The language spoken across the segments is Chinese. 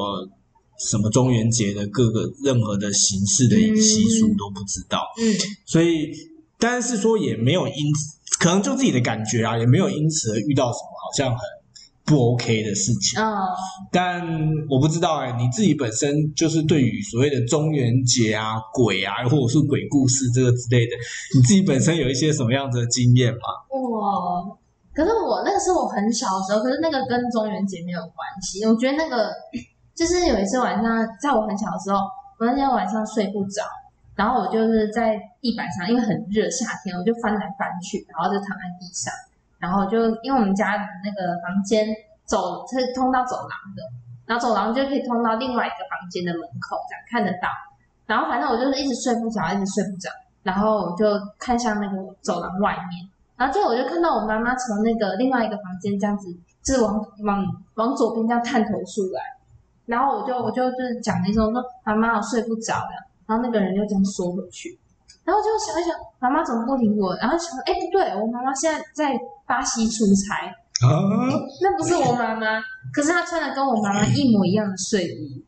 呃什么中元节的各个任何的形式的习俗都不知道。嗯，所以但是说也没有因此，可能就自己的感觉啊，也没有因此而遇到什么好像很。不 OK 的事情，嗯，但我不知道哎、欸，你自己本身就是对于所谓的中元节啊、鬼啊，或者是鬼故事这个之类的，你自己本身有一些什么样子的经验吗？哇，可是我那个是我很小的时候，可是那个跟中元节没有关系。我觉得那个就是有一次晚上，在我很小的时候，我那天晚上睡不着，然后我就是在地板上，因为很热，夏天我就翻来翻去，然后就躺在地上。然后就因为我们家的那个房间走是通到走廊的，然后走廊就可以通到另外一个房间的门口，这样看得到。然后反正我就是一直睡不着，一直睡不着。然后我就看向那个走廊外面，然后最后我就看到我妈妈从那个另外一个房间这样子，就是往往往左边这样探头出来。然后我就我就就是讲那种说妈妈我睡不着的，然后那个人就这样缩回去。然后就想一想，妈妈怎么不理我？然后想，哎，不对，我妈妈现在在巴西出差，啊，那不是我妈妈。可是她穿的跟我妈妈一模一样的睡衣，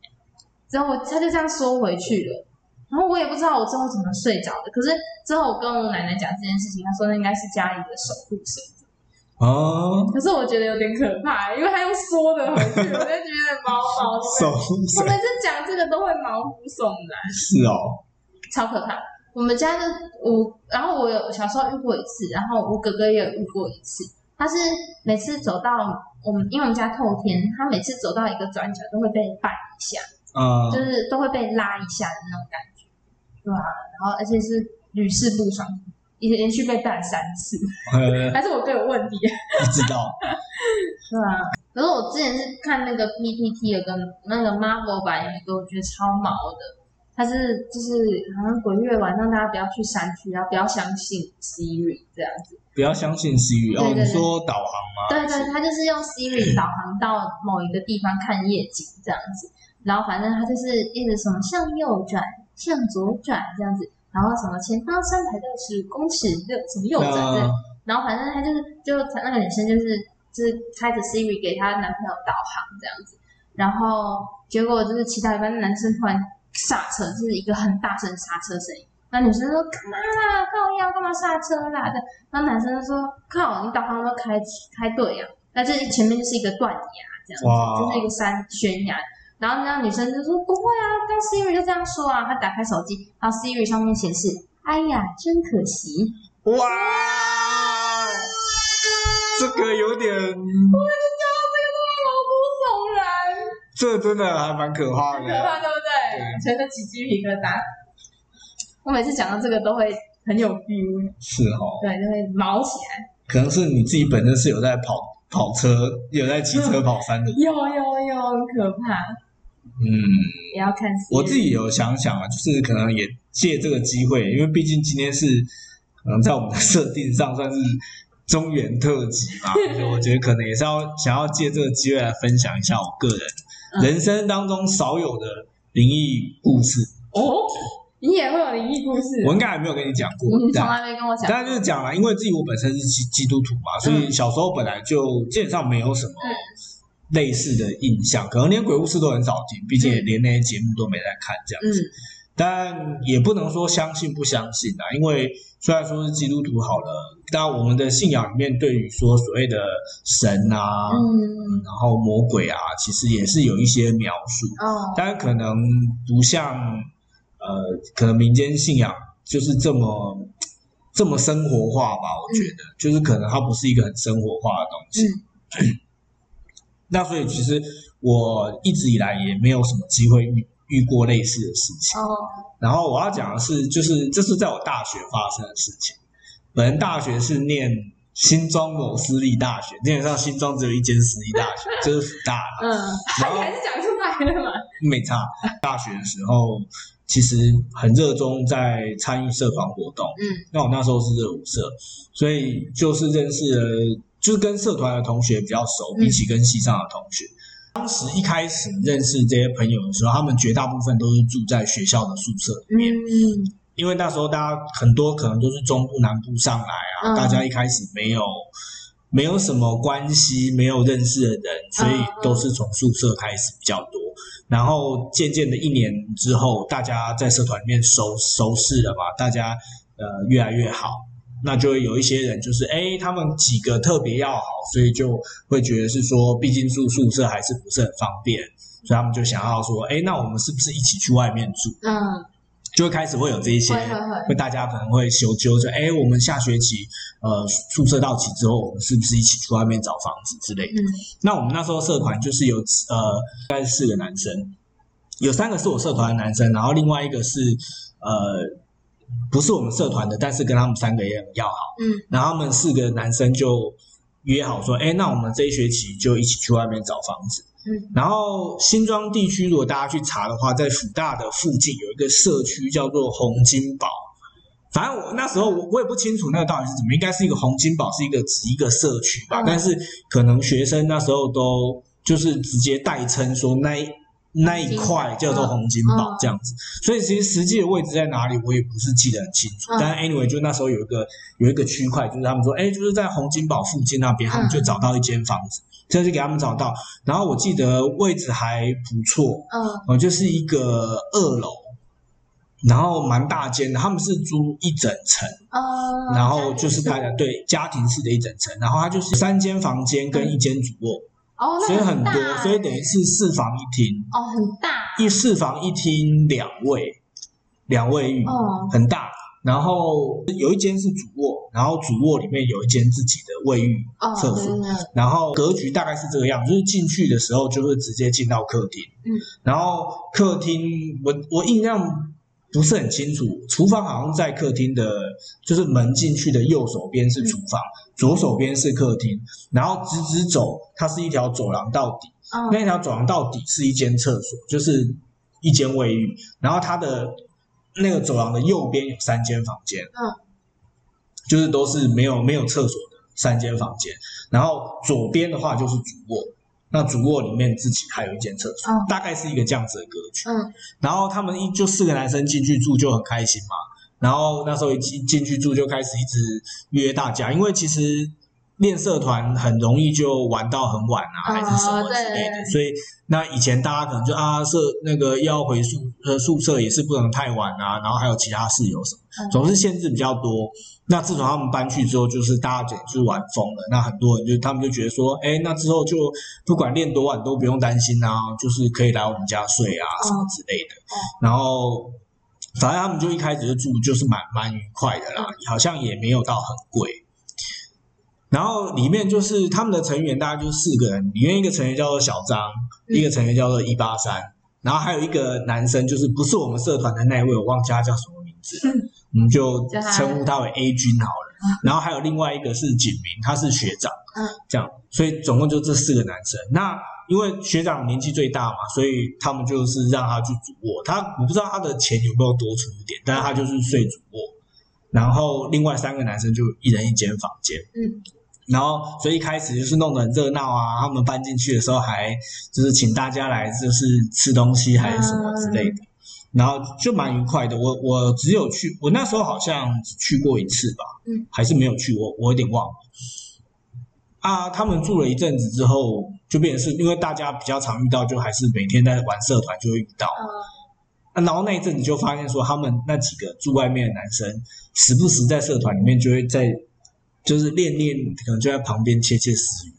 然后我她就这样缩回去了。然后我也不知道我之后怎么睡着的。可是之后我跟我奶奶讲这件事情，她说那应该是家里的守护神。哦，可是我觉得有点可怕，因为他用缩的回去，我就觉得毛毛我每次讲这个都会毛骨悚然。是哦，超可怕。我们家的我，然后我有小时候遇过一次，然后我哥哥也有遇过一次。他是每次走到我们，因为我们家透天，他每次走到一个转角都会被绊一下，嗯，就是都会被拉一下的那种感觉，对啊？然后而且是屡试不爽，连连续被带三次，嗯，还是我哥有问题？不知道，是啊。可是我之前是看那个 PPT 的跟那个 Marvel 版有一个，我觉得超毛的。他是就是好像鬼月晚上大家不要去山区，然后不要相信 Siri 这样子。不要相信 Siri，哦，你说导航吗？对对，他就是用 Siri 导航到某一个地方看夜景这样子，然后反正他就是一直什么向右转、向左转这样子，然后什么前方三百六十公尺就什么右转这样，然后反正他就是就那个女生就是就是开着 Siri 给她男朋友导航这样子，然后结果就是其他一般男生突然。刹车就是一个很大声刹车声音，那女生说干嘛啦？靠要干嘛刹车啦？的，那男生就说靠，你导航都开开对呀、啊，那这前面就是一个断崖，这样子，就是一个山悬崖。然后那女生就说不会啊，刚 Siri 就这样说啊。她打开手机，然后 Siri 上面显示，哎呀，真可惜。哇，这个有点，我就讲到这个都毛骨悚然。这真的还蛮可怕的，可怕对不对？全身起鸡皮疙瘩。我每次讲到这个都会很有 feel。是哦。对，就会毛起来。可能是你自己本身是有在跑跑车，有在骑车跑山的。有有有，很可怕。嗯。也要看。我自己有想想啊，就是可能也借这个机会，因为毕竟今天是可能在我们的设定上算是中原特辑嘛，所 以我觉得可能也是要想要借这个机会来分享一下我个人。人生当中少有的灵异故事哦，你也会有灵异故事？我应该还没有跟你讲过，你从来没跟我讲。当然就是讲了，因为自己我本身是基基督徒嘛，所以小时候本来就基本上没有什么类似的印象，可能连鬼故事都很少听，毕竟也连那些节目都没在看这样子。但也不能说相信不相信啊，因为虽然说是基督徒好了，但我们的信仰里面对于说所谓的神啊，嗯，然后魔鬼啊，其实也是有一些描述。哦，但可能不像呃，可能民间信仰就是这么这么生活化吧？我觉得，就是可能它不是一个很生活化的东西。嗯，那所以其实我一直以来也没有什么机会遇。遇过类似的事情，哦，然后我要讲的是，就是这是在我大学发生的事情。本人大学是念新庄某私立大学，基本上新庄只有一间私立大学，就是辅大。嗯，然后还是讲出来了嘛？没差。大学的时候其实很热衷在参与社团活动，嗯，那我那时候是热舞社，所以就是认识了，就是跟社团的同学比较熟，比起跟系上的同学。当时一开始认识这些朋友的时候，他们绝大部分都是住在学校的宿舍里面。嗯，因为那时候大家很多可能都是中部、南部上来啊，大家一开始没有没有什么关系，没有认识的人，所以都是从宿舍开始比较多。然后渐渐的一年之后，大家在社团里面熟熟识了嘛，大家呃越来越好，那就会有一些人就是哎，他们几个特别要好，所以就会觉得是说，毕竟住宿舍还是不是很方便，所以他们就想要说，哎，那我们是不是一起去外面住？嗯。就会开始会有这一些，会大家可能会修纠着，哎，我们下学期呃宿舍到期之后，我们是不是一起去外面找房子之类的？嗯、那我们那时候社团就是有呃大概四个男生，有三个是我社团的男生，然后另外一个是呃不是我们社团的，但是跟他们三个也很要好，嗯，然后他们四个男生就约好说，哎，那我们这一学期就一起去外面找房子。嗯，然后新庄地区，如果大家去查的话，在辅大的附近有一个社区叫做洪金宝。反正我那时候我我也不清楚那个到底是怎么，应该是一个洪金宝是一个指一个社区吧，但是可能学生那时候都就是直接代称说那一那一块叫做洪金宝这样子。所以其实实际的位置在哪里，我也不是记得很清楚。但 anyway，就那时候有一个有一个区块，就是他们说，哎，就是在洪金宝附近那边，他们就找到一间房子。这就给他们找到，然后我记得位置还不错，嗯，就是一个二楼，然后蛮大间的，他们是租一整层，嗯，然后就是大家对家庭式的一整层，然后它就是三间房间跟一间主卧，哦，所以很多，所以等于是四房一厅，哦，很大，一四房一厅两卫，两卫浴，哦，很大。然后有一间是主卧，然后主卧里面有一间自己的卫浴厕所，哦、然后格局大概是这个样，就是进去的时候就会直接进到客厅，嗯，然后客厅我我印象不是很清楚，厨房好像在客厅的，就是门进去的右手边是厨房，嗯、左手边是客厅，然后直直走，它是一条走廊到底，哦、那条走廊到底是一间厕所，就是一间卫浴，然后它的。那个走廊的右边有三间房间，嗯，就是都是没有没有厕所的三间房间。然后左边的话就是主卧，那主卧里面自己还有一间厕所，嗯，大概是一个这样子的格局。嗯，然后他们一就四个男生进去住就很开心嘛。然后那时候一进进去住就开始一直约大家，因为其实。练社团很容易就玩到很晚啊，还是什么之类的，所以那以前大家可能就啊社那个要回宿呃宿舍也是不能太晚啊，然后还有其他室友什么，总是限制比较多。那自从他们搬去之后，就是大家简直就玩疯了。那很多人就他们就觉得说，哎，那之后就不管练多晚都不用担心啊，就是可以来我们家睡啊什么之类的。然后反正他们就一开始就住就是蛮蛮愉快的啦，好像也没有到很贵。然后里面就是他们的成员，大概就是四个人。里面一个成员叫做小张，嗯、一个成员叫做一八三，然后还有一个男生，就是不是我们社团的那一位，我忘记他叫什么名字，嗯、我们就称呼他为 A 君好了。嗯、然后还有另外一个是景明，他是学长，嗯，这样，所以总共就这四个男生。那因为学长年纪最大嘛，所以他们就是让他去主卧。他我不知道他的钱有没有多出一点，但是他就是睡主卧。然后另外三个男生就一人一间房间，嗯。然后，所以一开始就是弄得很热闹啊。他们搬进去的时候，还就是请大家来，就是吃东西还是什么之类的。然后就蛮愉快的。我我只有去，我那时候好像只去过一次吧，嗯，还是没有去，我我有点忘了。啊，他们住了一阵子之后，就变成是因为大家比较常遇到，就还是每天在玩社团就会遇到。啊，然后那一阵子就发现说，他们那几个住外面的男生，时不时在社团里面就会在。就是练练，可能就在旁边窃窃私语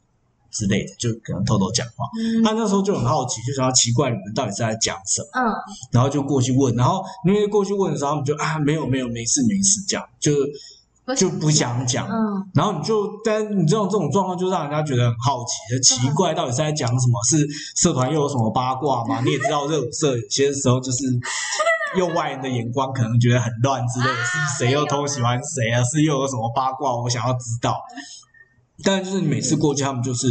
之类的，就可能偷偷讲话。嗯、他那时候就很好奇，就想要奇怪你们到底是在讲什么。嗯，然后就过去问，然后因为过去问的时候，他们就啊没有没有没事没事这样，就就不想讲。嗯，然后你就但你这种这种状况，就让人家觉得很好奇，奇怪到底是在讲什么？是社团又有什么八卦吗？你也知道热舞社有些时候就是。用外人的眼光可能觉得很乱之类的，是谁又偷喜欢谁啊？是又有什么八卦？我想要知道。但就是你每次过去，他们就是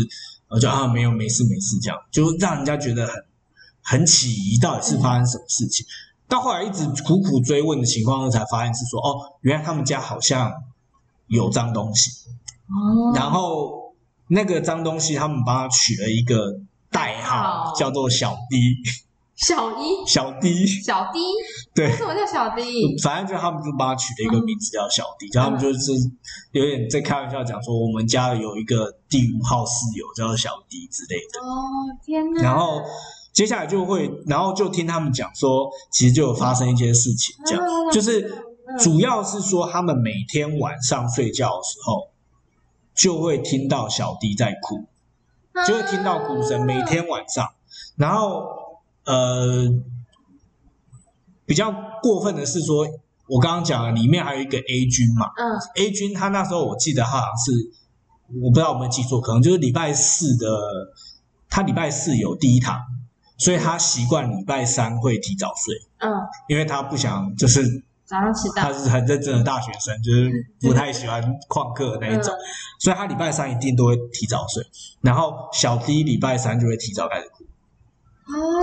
我，就啊，没有，没事，没事，这样就让人家觉得很很起疑，到底是发生什么事情？到后来一直苦苦追问的情况，才发现是说，哦，原来他们家好像有脏东西。哦。然后那个脏东西，他们帮他取了一个代号，叫做小 D。小一，小 D，小 D，对，为什么叫小 D？反正就他们就帮他取了一个名字叫小 D，、嗯、他们就是有点在开玩笑讲说，我们家有一个第五号室友叫做小 D 之类的。哦，天哪！然后接下来就会，然后就听他们讲说，其实就有发生一些事情，这样、嗯、就是主要是说他们每天晚上睡觉的时候，就会听到小弟在哭，就会听到哭声，每天晚上，然后。呃，比较过分的是说，我刚刚讲了，里面还有一个 A 君嘛，嗯，A 君他那时候我记得他好像是，我不知道有没有记错，可能就是礼拜四的，他礼拜四有第一堂，所以他习惯礼拜三会提早睡，嗯，因为他不想就是早上迟到，他是很认真的大学生，就是不太喜欢旷课的那一种，嗯，所以他礼拜三一定都会提早睡，然后小 D 礼拜三就会提早开始哭。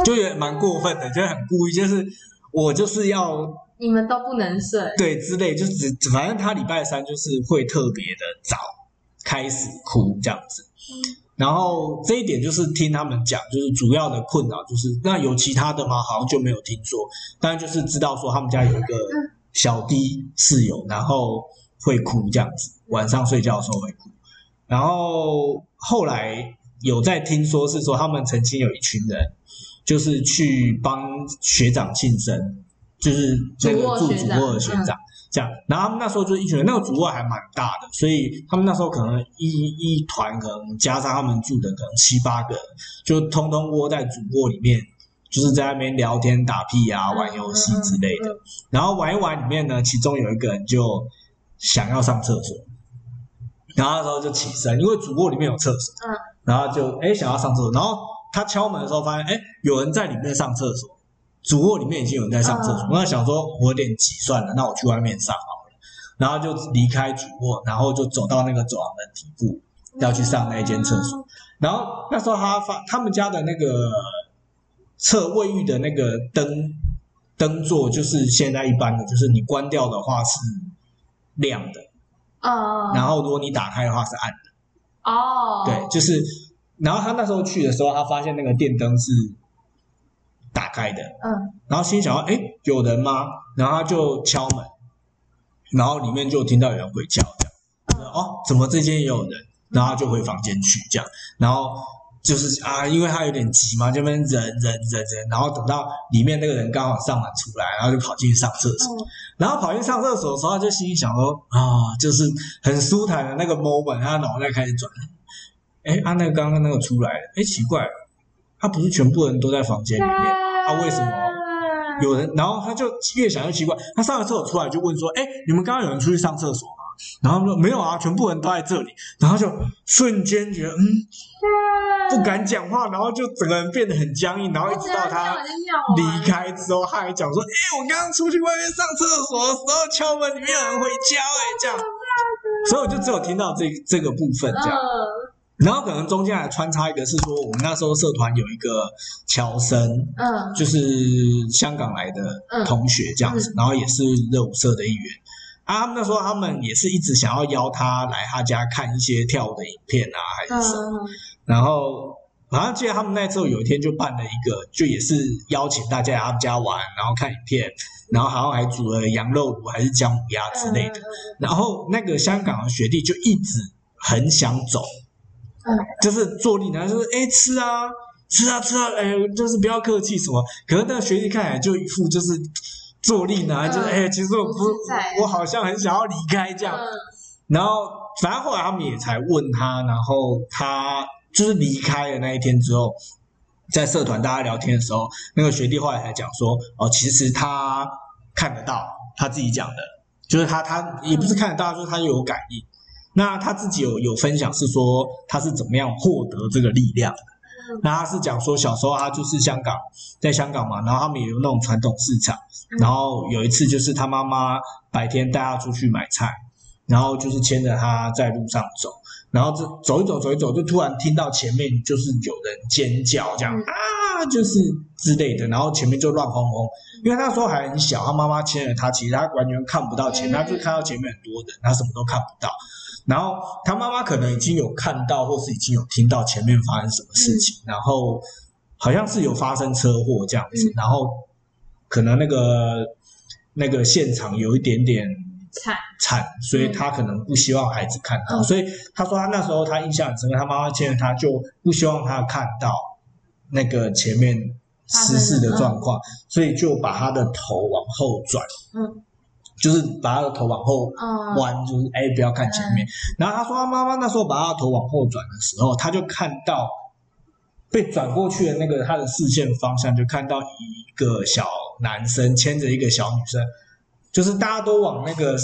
就也蛮过分的，就很故意，就是我就是要你们都不能睡，对之类，就只反正他礼拜三就是会特别的早开始哭这样子，嗯，然后这一点就是听他们讲，就是主要的困扰就是那有其他的吗？好像就没有听说，但就是知道说他们家有一个小弟室友，然后会哭这样子，晚上睡觉的时候会哭，然后后来有在听说是说他们曾经有一群人。就是去帮学长庆生，就是那个住主卧的学长这样，然后他们那时候就一群人，那个主卧还蛮大的，所以他们那时候可能一一团可能加上他们住的可能七八个人，就通通窝在主卧里面，就是在那边聊天打屁啊，玩游戏之类的。然后玩一玩里面呢，其中有一个人就想要上厕所，然后那时候就起身，因为主卧里面有厕所，然后就哎想要上厕所，然后。他敲门的时候发现，哎，有人在里面上厕所，主卧里面已经有人在上厕所。那、uh, 想说，我有点急，算了，那我去外面上好了。然后就离开主卧，然后就走到那个走廊的底部，要去上那一间厕所。Uh, 然后那时候他发，他们家的那个厕卫浴的那个灯灯座，就是现在一般的，就是你关掉的话是亮的，啊，uh, 然后如果你打开的话是暗的，哦，uh, 对，就是。然后他那时候去的时候，他发现那个电灯是打开的，嗯，然后心想说：“哎，有人吗？”然后他就敲门，然后里面就听到有人会叫，这样，哦，怎么这间也有人？然后就回房间去，这样，然后就是啊，因为他有点急嘛，这边忍忍忍忍，然后等到里面那个人刚好上完出来，然后就跑进去上厕所，嗯、然后跑进上厕所的时候，他就心里想说：“啊，就是很舒坦的那个 moment，他脑袋开始转。”哎，啊，那个刚刚那个出来了，哎，奇怪了，他不是全部人都在房间里面，他、为什么有人？然后他就越想越奇怪，他上了厕所出来就问说：“哎，你们刚刚有人出去上厕所吗？”然后说：“没有啊，全部人都在这里。”然后就瞬间觉得嗯，不敢讲话，然后就整个人变得很僵硬，然后一直到他离开之后，他还讲说：“哎，我刚刚出去外面上厕所的时候敲门，里面有人会叫，哎，这样。”所以我就只有听到这这个部分这样。然后可能中间还穿插一个是说，我们那时候社团有一个乔生，嗯，就是香港来的同学这样子，嗯、然后也是热舞社的一员。啊，他们那时候他们也是一直想要邀他来他家看一些跳舞的影片啊，还是什么。嗯、然后好像记得他们那时候有一天就办了一个，就也是邀请大家来他们家玩，然后看影片，然后好像还煮了羊肉炉还是姜母鸭之类的。嗯、然后那个香港的学弟就一直很想走。嗯，就是坐立难，就是哎吃啊吃啊吃啊，哎就是不要客气什么。可是那个学弟看起来就一副就是坐立难，就是哎其实我不我好像很想要离开这样。然后反正后来他们也才问他，然后他就是离开的那一天之后，在社团大家聊天的时候，那个学弟后来才讲说哦，其实他看得到，他自己讲的，就是他他也不是看得到，就是他有感应。那他自己有有分享是说他是怎么样获得这个力量的？那他是讲说小时候他就是香港，在香港嘛，然后他们也有那种传统市场，然后有一次就是他妈妈白天带他出去买菜，然后就是牵着他在路上走，然后就走一走走一走，就突然听到前面就是有人尖叫这样啊，就是之类的，然后前面就乱哄哄，因为那时候还很小，他妈妈牵着他，其实他完全看不到前面，他就看到前面很多人，他什么都看不到。然后他妈妈可能已经有看到，或是已经有听到前面发生什么事情，嗯、然后好像是有发生车祸这样子，嗯、然后可能那个那个现场有一点点惨。惨，所以他可能不希望孩子看到，嗯、所以他说他那时候他印象很深刻，他妈妈牵着他就不希望他看到那个前面失事的状况，嗯、所以就把他的头往后转，嗯，就是把他的头往后弯，嗯、就是哎不要看前面。嗯、然后他说他妈妈那时候把他的头往后转的时候，他就看到。被转过去的那个他的视线方向，就看到一个小男生牵着一个小女生，就是大家都往那个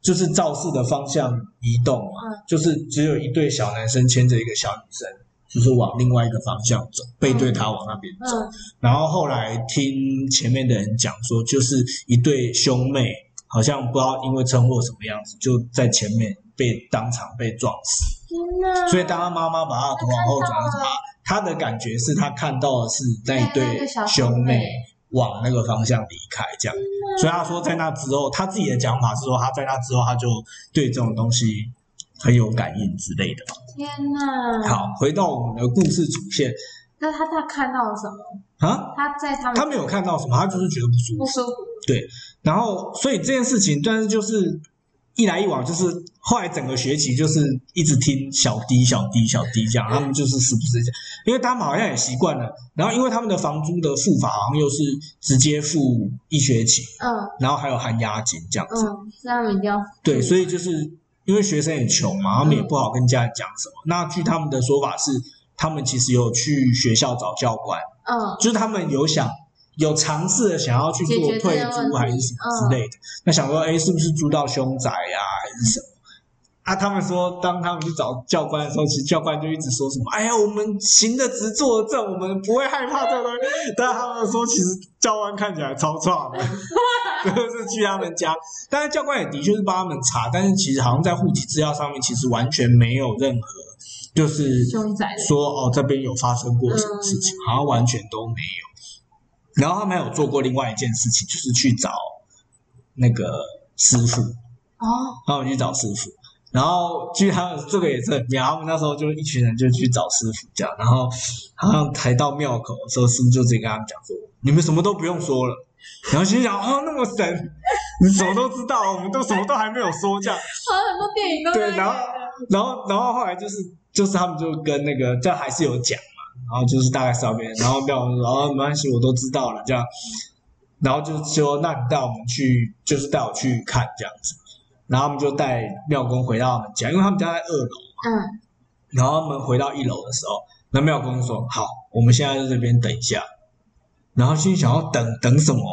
就是肇事的方向移动嘛，嗯、就是只有一对小男生牵着一个小女生，就是往另外一个方向走，背对他往那边走。然后后来听前面的人讲说，就是一对兄妹，好像不知道因为车祸什么样子，就在前面被当场被撞死。嗯、所以当他妈妈把他的头往后转的时候。他的感觉是他看到的是那一对兄妹往那个方向离开，这样，所以他说在那之后，他自己的讲法是说他在那之后他就对这种东西很有感应之类的。天哪！好，回到我们的故事主线。那他他看到了什么？啊？他在他们他没有看到什么，他就是觉得不舒服。不舒服。对，然后所以这件事情，但是就是。一来一往，就是后来整个学期就是一直听小滴小滴小滴这样，他们就是是不是这样？因为他们好像也习惯了，然后因为他们的房租的付法好像又是直接付一学期，嗯，然后还有含押金这样子，嗯，是他们一定要对，所以就是因为学生也穷嘛，他们也不好跟家人讲什么。那据他们的说法是，他们其实有去学校找教官，嗯，就是他们有想。有尝试的想要去做退租还是什么之类的，那想说，哎，是不是租到凶宅呀，还是什么？啊，他们说，当他们去找教官的时候，其实教官就一直说什么，哎呀，我们行得直，坐得正，我们不会害怕这个东西。但他们说，其实教官看起来超壮的，就是去他们家，但是教官也的确是帮他们查，但是其实好像在户籍资料上面，其实完全没有任何，就是说哦，这边有发生过什么事情，好像完全都没有。然后他们还有做过另外一件事情，就是去找那个师傅哦，然后去找师傅，然后据他们这个也是很妙，他们那时候就一群人就去找师傅这样，然后好像抬到庙口的时候，师傅就直接跟他们讲说：“你们什么都不用说了。”然后心想：“哦，那么神，你什么都知道，我们都什么都还没有说这样。”好像很多电影都对，然后然后然后后来就是就是他们就跟那个这还是有讲。然后就是大概是那边，然后庙公说：“哦，没关系，我都知道了。”这样，然后就说：“那你带我们去，就是带我去看这样子。”然后我们就带庙公回到他们家，因为他们家在二楼嘛。嗯。然后他们回到一楼的时候，那庙公说：“好，我们现在在这边等一下。”然后心想要等等什么？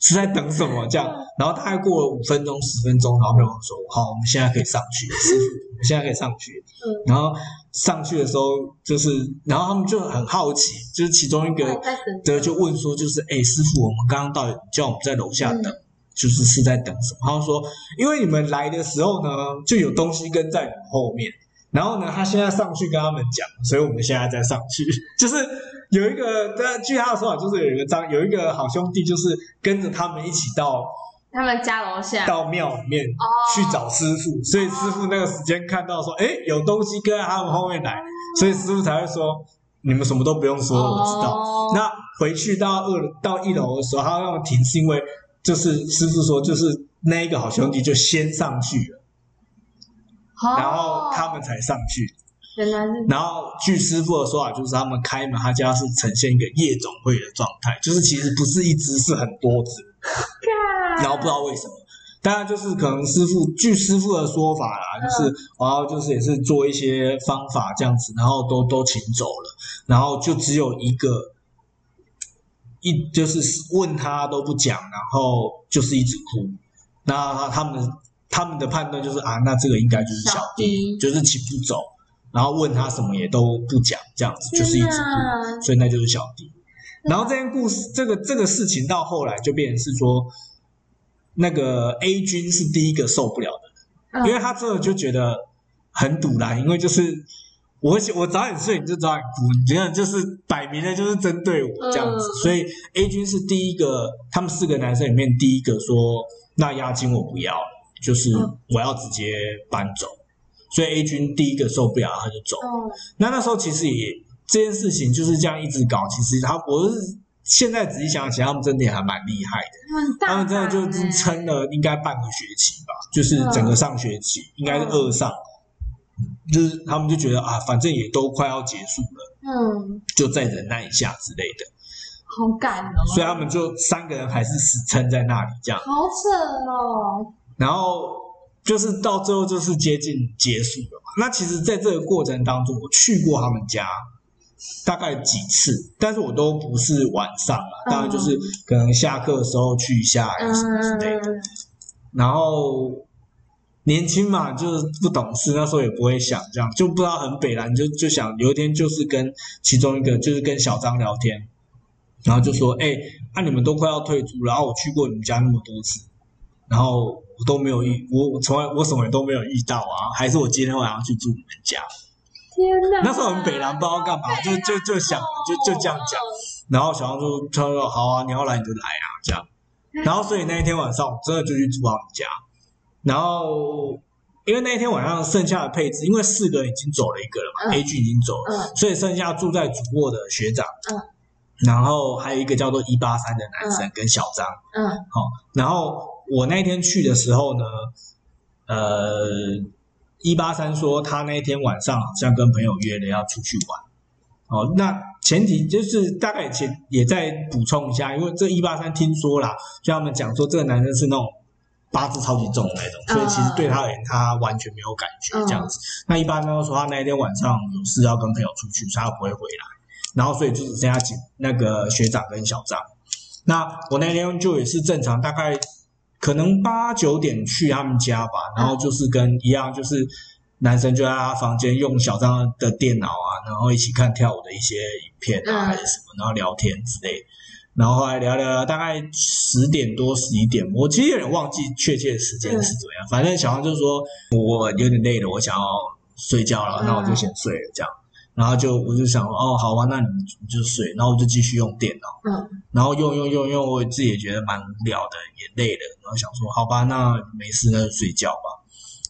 是在等什么？这样，然后大概过了五分钟、十分钟，然后庙公说：“好，我们现在可以上去，师傅，我们现在可以上去。”嗯。然后上去的时候，就是，然后他们就很好奇，就是其中一个的就问说：“就是，哎，师傅，我们刚刚到底叫我们在楼下等，嗯、就是是在等什么？”他说：“因为你们来的时候呢，就有东西跟在你们后面。然后呢，他现在上去跟他们讲，所以我们现在再上去，就是。”有一个，但据他的说法，就是有一个张，有一个好兄弟，就是跟着他们一起到他们家楼下，到庙里面去找师傅。Oh. 所以师傅那个时间看到说，哎，有东西跟在他们后面来，所以师傅才会说，你们什么都不用说，我知道。Oh. 那回去到二到一楼的时候，他让我停，是因为就是师傅说，就是那一个好兄弟就先上去了，oh. 然后他们才上去。然后据师傅的说法，就是他们开门，他家是呈现一个夜总会的状态，就是其实不是一只，是很多只。然后不知道为什么，当然就是可能师傅据师傅的说法啦，就是然后就是也是做一些方法这样子，然后都都请走了，然后就只有一个一就是问他都不讲，然后就是一直哭。那他们他们的判断就是啊，那这个应该就是小弟，就是请不走。然后问他什么也都不讲，这样子就是一直哭，所以那就是小弟。然后这件故事，这个这个事情到后来就变成是说，那个 A 君是第一个受不了的，因为他真的就觉得很堵然，因为就是我我早点睡你就早点哭，你这样就是摆明了就是针对我这样子，所以 A 君是第一个，他们四个男生里面第一个说，那押金我不要，就是我要直接搬走。所以 A 君第一个受不了，他就走。那那时候其实也这件事情就是这样一直搞，其实他我是现在仔细想起来，他们真的也还蛮厉害的，他们真的就是撑了应该半个学期吧，就是整个上学期应该是二上，就是他们就觉得啊，反正也都快要结束了，嗯，就再忍耐一下之类的。好赶哦！所以他们就三个人还是死撑在那里，这样。好扯哦！然后就是到最后就是接近结束了嘛。那其实，在这个过程当中，我去过他们家大概几次，但是我都不是晚上嘛，当然就是可能下课的时候去一下什么之类的。然后年轻嘛，就是不懂事，那时候也不会想这样，就不知道很北烂，就就想有一天就是跟其中一个就是跟小张聊天。然后就说：“哎，那、啊、你们都快要退租，然后我去过你们家那么多次，然后我都没有遇，我我从来我什么都没有遇到啊，还是我今天晚上去住你们家？天哪！那时候我们北南不知道干嘛，就就就想就就这样讲。然后小王就他说好啊，你要来你就来啊，这样。然后所以那一天晚上我真的就去住他们家。然后因为那一天晚上剩下的配置，因为四个人已经走了一个了嘛、嗯、，A 君已经走了，嗯、所以剩下住在主卧的学长。嗯”然后还有一个叫做一八三的男生跟小张，嗯，好、嗯，然后我那天去的时候呢，呃，一八三说他那天晚上好像跟朋友约了要出去玩，哦，那前提就是大概前也再补充一下，因为这一八三听说啦，就他们讲说这个男生是那种八字超级重的那种，所以其实对他而言他完全没有感觉这样子。嗯、那一八三说他那一天晚上有事要跟朋友出去，所以他不会回来。然后，所以就只剩下几那个学长跟小张。那我那天就也是正常，大概可能八九点去他们家吧。然后就是跟一样，就是男生就在他房间用小张的电脑啊，然后一起看跳舞的一些影片啊，还是什么，然后聊天之类。然后后来聊聊聊，大概十点多十一点，我其实有点忘记确切的时间是怎么样。反正小张就说我有点累了，我想要睡觉了，那我就先睡了这样。然后就我就想哦，好吧，那你你就睡，然后我就继续用电脑，嗯，然后用用用用，我自己也觉得蛮无聊的，也累了，然后想说好吧，那没事，那就睡觉吧。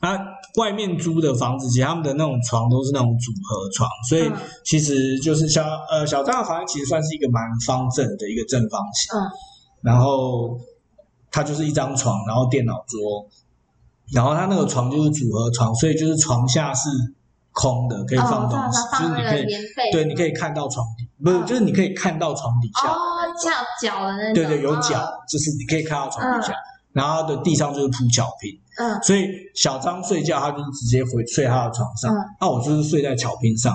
啊，外面租的房子，其实他们的那种床都是那种组合床，所以其实就是小呃小张的房间其实算是一个蛮方正的一个正方形，嗯，然后它就是一张床，然后电脑桌，然后它那个床就是组合床，所以就是床下是。空的可以放东西，就是你可以对，你可以看到床底，不是，就是你可以看到床底下。哦，翘脚的那种。对对，有脚，就是你可以看到床底下。然后的地上就是铺巧拼，嗯，所以小张睡觉，他就是直接回睡他的床上，那我就是睡在巧拼上，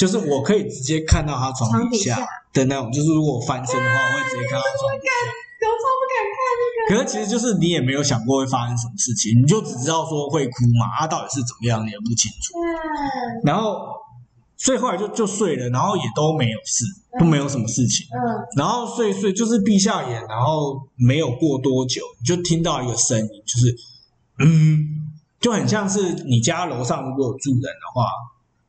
就是我可以直接看到他床底下的那种，就是如果翻身的话，我会直接看到床底下。我超不敢看那个。可是其实就是你也没有想过会发生什么事情，你就只知道说会哭嘛，啊，到底是怎么样你也不清楚。嗯。然后，所以后来就就睡了，然后也都没有事，都没有什么事情。嗯。然后睡睡就是闭下眼，然后没有过多久，你就听到一个声音，就是嗯，就很像是你家楼上如果有住人的话，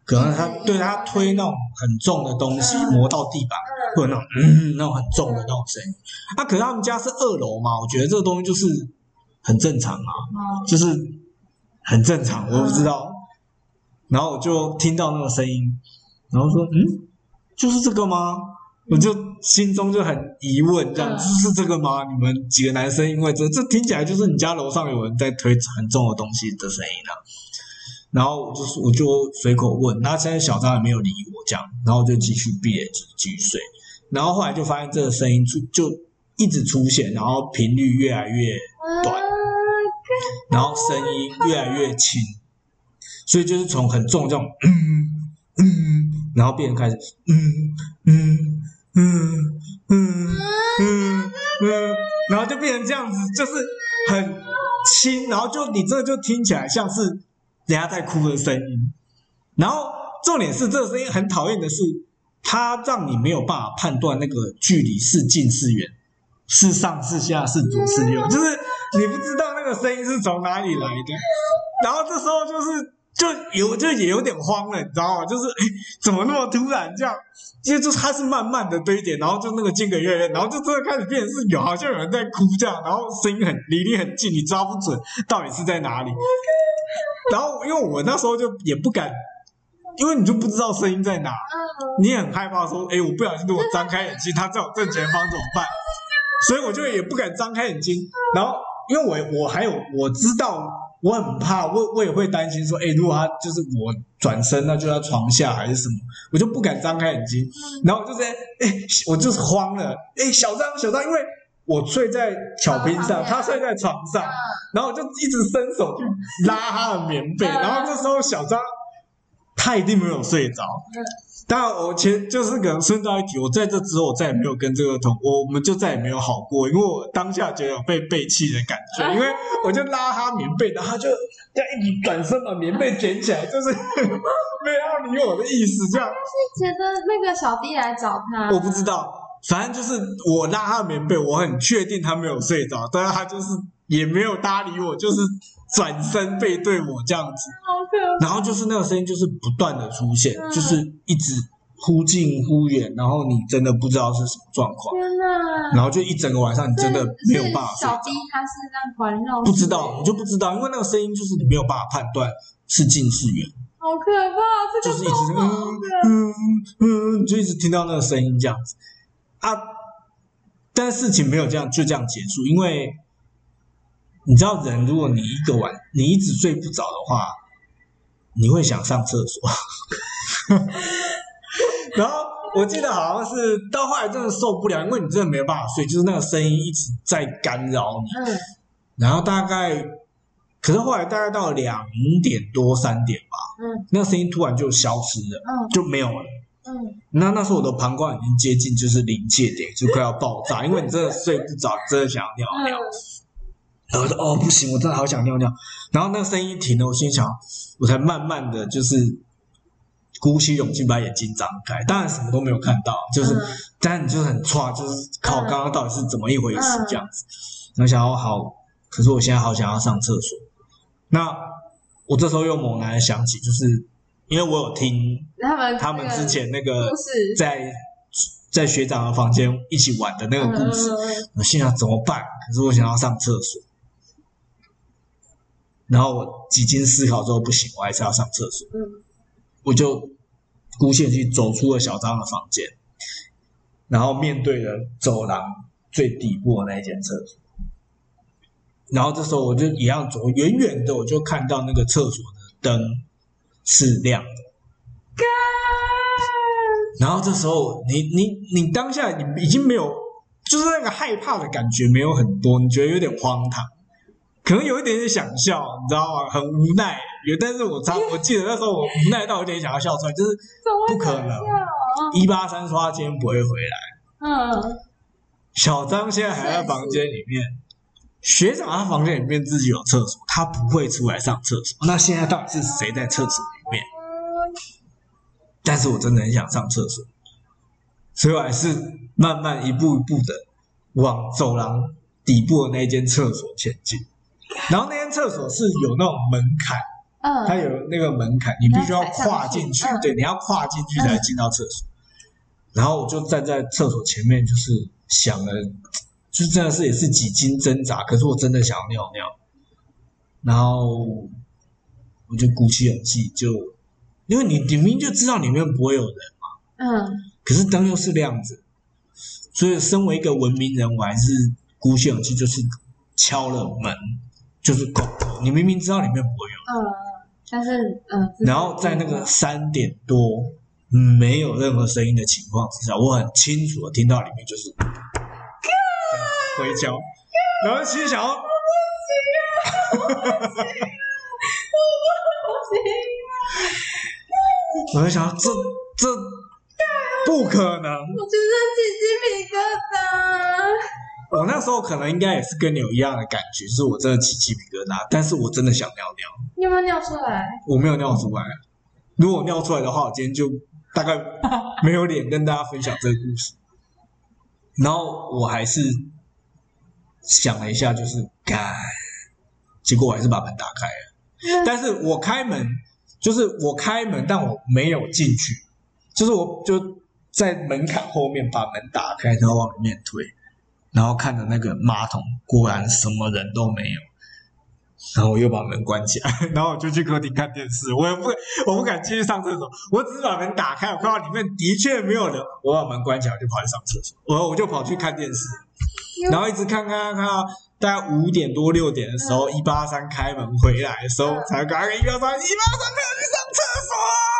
可能他对他推那种很重的东西磨到地板。会有那种嗯，那种很重的那种声音，啊，可是他们家是二楼嘛，我觉得这个东西就是很正常啊，就是很正常，我不知道。然后我就听到那个声音，然后说嗯，就是这个吗？我就心中就很疑问，这样子是这个吗？你们几个男生因为这这听起来就是你家楼上有人在推很重的东西的声音啊。然后我就我就随口问，那现在小张也没有理我这样，然后我就继续闭眼继继续睡。然后后来就发现这个声音出就一直出现，然后频率越来越短，然后声音越来越轻，所以就是从很重这种嗯嗯，然后变成开始嗯嗯嗯嗯嗯嗯，然后就变成这样子，就是很轻，然后就你这就听起来像是人家在哭的声音，然后重点是这个声音很讨厌的是。它让你没有办法判断那个距离是近是远，是上是下是左是右，就是你不知道那个声音是从哪里来的。然后这时候就是就有就也有点慌了，你知道吗？就是 哎，怎么那么突然这样？因为就它是慢慢的堆叠，然后就那个间隔越来越，然后就真的开始变成是有好像有人在哭这样，然后声音很离你很近，你抓不准到底是在哪里。然后因为我那时候就也不敢。因为你就不知道声音在哪，嗯、你也很害怕说，哎，我不小心如果张开眼睛，他在我正前方怎么办？所以我就也不敢张开眼睛。然后，因为我我还有我知道，我很怕，我我也会担心说，哎，如果他就是我转身，那就在床下还是什么，我就不敢张开眼睛。然后我就在，哎，我就是慌了，哎，小张小张，因为。我睡在草坪上，他睡在床上，然后我就一直伸手去拉他的棉被，然后这时候小张他一定没有睡着。当然，我前就是可能顺道一提，我在这之后我再也没有跟这个同我，我们就再也没有好过，因为我当下觉得有被背弃的感觉，因为我就拉他棉被，然后他就这样一转身把棉被卷起来，就是 没有理我的意思，这样。是觉得那个小弟来找他？我不知道。反正就是我拉他棉被，我很确定他没有睡着，但是他就是也没有搭理我，就是转身背对我这样子。好可怕。然后就是那个声音，就是不断的出现，嗯、就是一直忽近忽远，然后你真的不知道是什么状况。天哪！然后就一整个晚上，你真的没有办法睡。小 B 他是在环绕。不知道，你就不知道，因为那个声音就是你没有办法判断是近是远。好可怕！这个、就是一直嗯嗯嗯，就一直听到那个声音这样子。啊！但事情没有这样就这样结束，因为你知道，人如果你一个晚你一直睡不着的话，你会想上厕所。然后我记得好像是到后来真的受不了，因为你真的没有办法睡，就是那个声音一直在干扰你。嗯。然后大概，可是后来大概到两点多三点吧，嗯，那个声音突然就消失了，嗯，就没有了。嗯，那那时候我的膀胱已经接近就是临界点，就快要爆炸，因为你真的睡不着，真的想要尿尿。然后我说哦不行，我真的好想尿尿。然后那个声音停了，我心想，我才慢慢的就是鼓起勇气把眼睛张开，当然什么都没有看到，就是，嗯、但你就是很差，就是靠刚刚到底是怎么一回事这样子。然后想要好，可是我现在好想要上厕所。那我这时候又猛然想起，就是。因为我有听他们他们之前那个在在学长的房间一起玩的那个故事，我心想怎么办？可是我想要上厕所，然后我几经思考之后不行，我还是要上厕所。我就鼓起勇气走出了小张的房间，然后面对着走廊最底部的那一间厕所，然后这时候我就一样走，远远的我就看到那个厕所的灯。是亮的，然后这时候你你你当下你已经没有，就是那个害怕的感觉没有很多，你觉得有点荒唐，可能有一点点想笑，你知道吗？很无奈，有，但是我常 我记得那时候我无奈到有点想要笑出来，就是不可能，一八三说他今天不会回来，嗯，小张现在还在房间里面。学长他房间里面自己有厕所，他不会出来上厕所。那现在到底是谁在厕所里面？但是我真的很想上厕所，所以我还是慢慢一步一步的往走廊底部的那间厕所前进。然后那间厕所是有那种门槛，嗯，它有那个门槛，你必须要跨进去，对，你要跨进去才进到厕所。然后我就站在厕所前面，就是想了。就真的是也是几经挣扎，可是我真的想要尿尿，然后我就鼓起勇气，就因为你你明明就知道里面不会有人嘛，嗯，可是灯又是亮着，所以身为一个文明人，我还是鼓起勇气，就是敲了门，就是狗，你明明知道里面不会有，嗯，但是嗯，然后在那个三点多没有任何声音的情况之下，我很清楚的听到里面就是。回家，然后心想：“我不行啊，我不行啊，我不行啊！”我就想：“这这不可能！”我觉得起鸡皮疙瘩。我那时候可能应该也是跟你有一样的感觉，是我真的起鸡皮疙瘩，但是我真的想尿尿。你有没有尿出来？我没有尿出来。如果尿出来的话，我今天就大概 没有脸跟大家分享这个故事。然后我还是。想了一下，就是干，结果我还是把门打开了。但是我开门，就是我开门，但我没有进去，就是我就在门槛后面把门打开，然后往里面推，然后看着那个马桶，果然什么人都没有。然后我又把门关起来，然后我就去客厅看电视。我也不，我不敢继续上厕所。我只是把门打开，我看到里面的确没有人，我把门关起来，我就跑去上厕所。我我就跑去看电视，然后一直看看看到大概五点多六点的时候，一八三开门回来的时候，才赶快一八三一八三陪我去上厕所。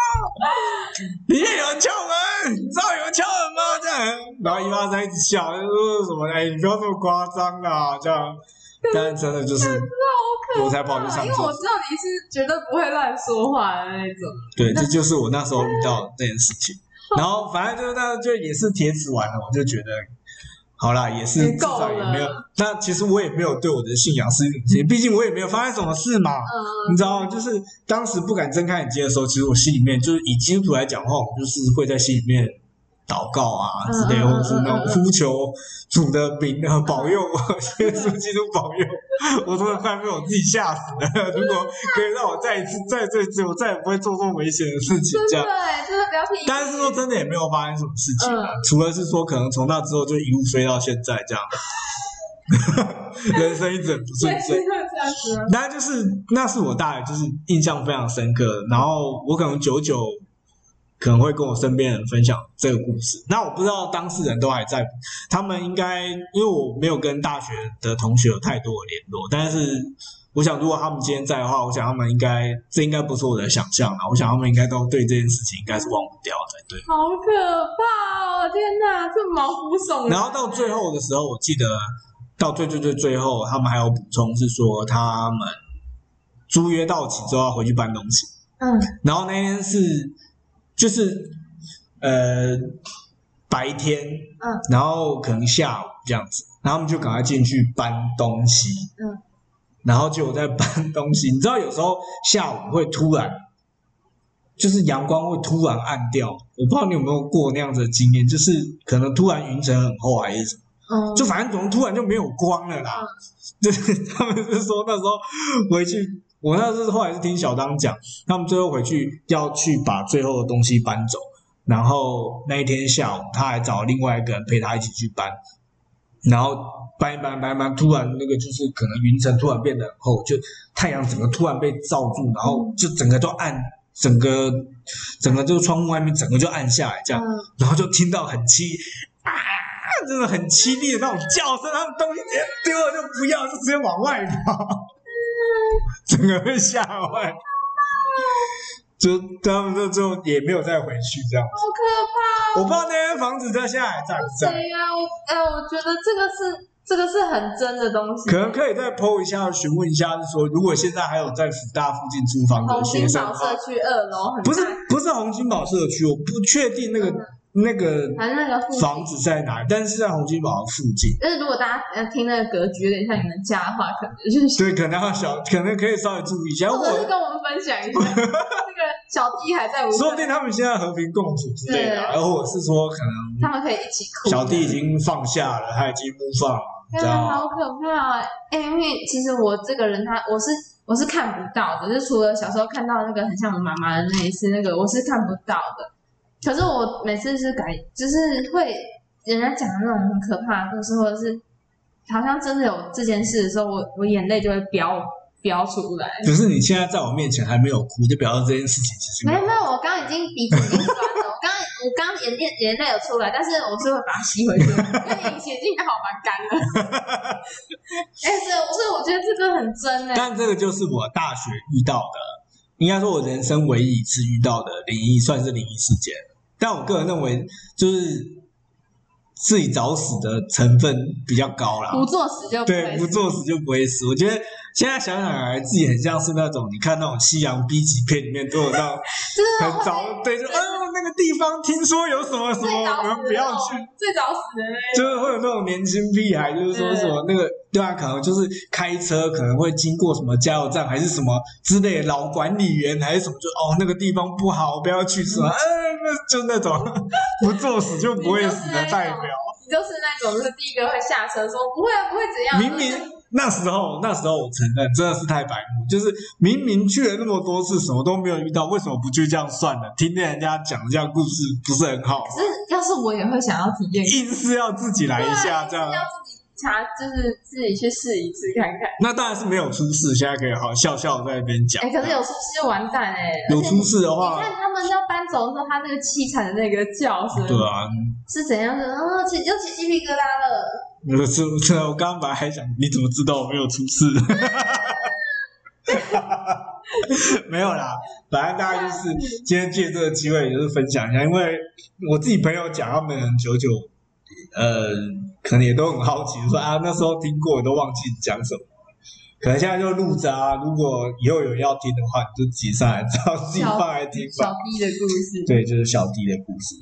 里面有人敲门，你知道有人敲门吗？这样，然后一八三一直笑，就说什么？哎，你不要这么夸张啦，这样。但真的就是，我才跑去上厕所，因为我知道你是绝对不会乱说话的那种。对，这就是我那时候遇到的这件事情。然后反正就是那就也是铁齿完了，我就觉得，好啦，也是至少也没有。那其实我也没有对我的信仰失去，毕竟我也没有发生什么事嘛。嗯。你知道，就是当时不敢睁开眼睛的时候，其实我心里面就是以基督徒来讲的话，我就是会在心里面。祷告啊之类，或者是那种呼求主的名啊，保佑我，耶稣基督保佑，我真的快被我自己吓死了。如果可以让我再一次，再这一次，我再也不会做这么危险的事情。这样对，真的不要听。但是说真的，也没有发生什么事情啊，除了是说，可能从那之后就一路飞到现在这样，人生一直很不顺遂。那就是，那是我大概就是印象非常深刻。然后我可能久久。可能会跟我身边人分享这个故事。那我不知道当事人都还在，他们应该因为我没有跟大学的同学有太多的联络，但是我想如果他们今天在的话，我想他们应该这应该不是我的想象了。我想他们应该都对这件事情应该是忘不掉才对。好可怕哦！天哪，这毛骨悚然。然后到最后的时候，我记得到最最最最后，他们还有补充是说他们租约到期之后要回去搬东西。嗯。然后那天是。就是，呃，白天，嗯，然后可能下午这样子，然后我们就赶快进去搬东西，嗯，然后就在搬东西。你知道有时候下午会突然，就是阳光会突然暗掉。我不知道你有没有过那样子的经验，就是可能突然云层很厚还是什么，嗯，就反正怎么突然就没有光了啦。嗯，就是他们是说那时候回去。我那时候后来是听小当讲，他们最后回去要去把最后的东西搬走，然后那一天下午他还找另外一个人陪他一起去搬，然后搬一搬搬一搬，突然那个就是可能云层突然变得很厚，就太阳整个突然被罩住，然后就整个都暗，整个整个就窗户外面整个就暗下来这样，然后就听到很凄啊，真的很凄厉的那种叫声，他们东西直接丢了就不要，就直接往外跑。整个被吓坏，就他们就就也没有再回去这样，好可怕！我不知道那间房子在现在还在不在。对呀，我哎，我觉得这个是这个是很真的东西。可能可以再 po 一下，询问一下，是说如果现在还有在福大附近租房的学生，红金宝社区二楼，不是不是红金宝社区，我不确定那个。那个房子在哪里？但是在洪金宝附近。但是如果大家要听那个格局有点像你们家的话，可能就是对，可能要小，可能可以稍微注意一下。或者是跟我们分享一下，这个小弟还在。说不定他们现在和平共处之类的，然后我是说可能他们可以一起哭。小弟已经放下了，他已经不放了，这样好可怕哎！因为其实我这个人，他我是我是看不到的，就是除了小时候看到那个很像我妈妈的那一次，那个我是看不到的。可是我每次是改，就是会人家讲的那种很可怕的故事，或者是好像真的有这件事的时候，我我眼泪就会飙飙出来。可是你现在在我面前还没有哭，就表示这件事情其实没有没有。我刚刚已经鼻子已经酸了，我刚我刚眼泪眼泪有出来，但是我是会把它吸回去，因为眼镜还好蛮干的。哎、欸，是，所以我觉得这个很真哎。但这个就是我大学遇到的，应该说我人生唯一一次遇到的灵异，算是灵异事件。但我个人认为，就是自己找死的成分比较高啦。不作死就不会死。对，不作死就不会死。我觉得现在想想来，自己很像是那种你看那种西洋 B 级片里面都有那种很早对，就嗯、呃、那个地方听说有什么什么，我们不要去。最早死的那种。就是会有那种年轻屁孩，就是说什么那个。对啊，可能就是开车可能会经过什么加油站，还是什么之类的老管理员，还是什么，就哦那个地方不好，不要去什么，嗯，那就那种 不作死就不会死的代表。你就是那种，就是第一个会下车说不会啊，不会怎样。明明那时候那时候我承认真的是太白目，就是明明去了那么多次，什么都没有遇到，为什么不去这样算了？听听人家讲这样故事不是很好？可是要是我也会想要体验，硬是要自己来一下这样。查就是自己去试一次看看。那当然是没有出事，现在可以好笑笑在那边讲。哎、欸，可是有出事就完蛋哎、欸！有出事的话，你看他们要搬走的时候，他那个凄惨的那个叫声，对啊，是怎样的？哦，起又起鸡皮疙瘩了。那是，我刚刚本来还想，你怎么知道我没有出事？没有啦，反正大概就是今天借这个机会，也就是分享一下，因为我自己朋友讲，他们很久久，呃，可能也都很好奇，说啊，那时候听过，都忘记讲什么，可能现在就录着啊。如果以后有人要听的话，你就挤上来，找自己放来听吧。小弟的故事，对，就是小弟的故事。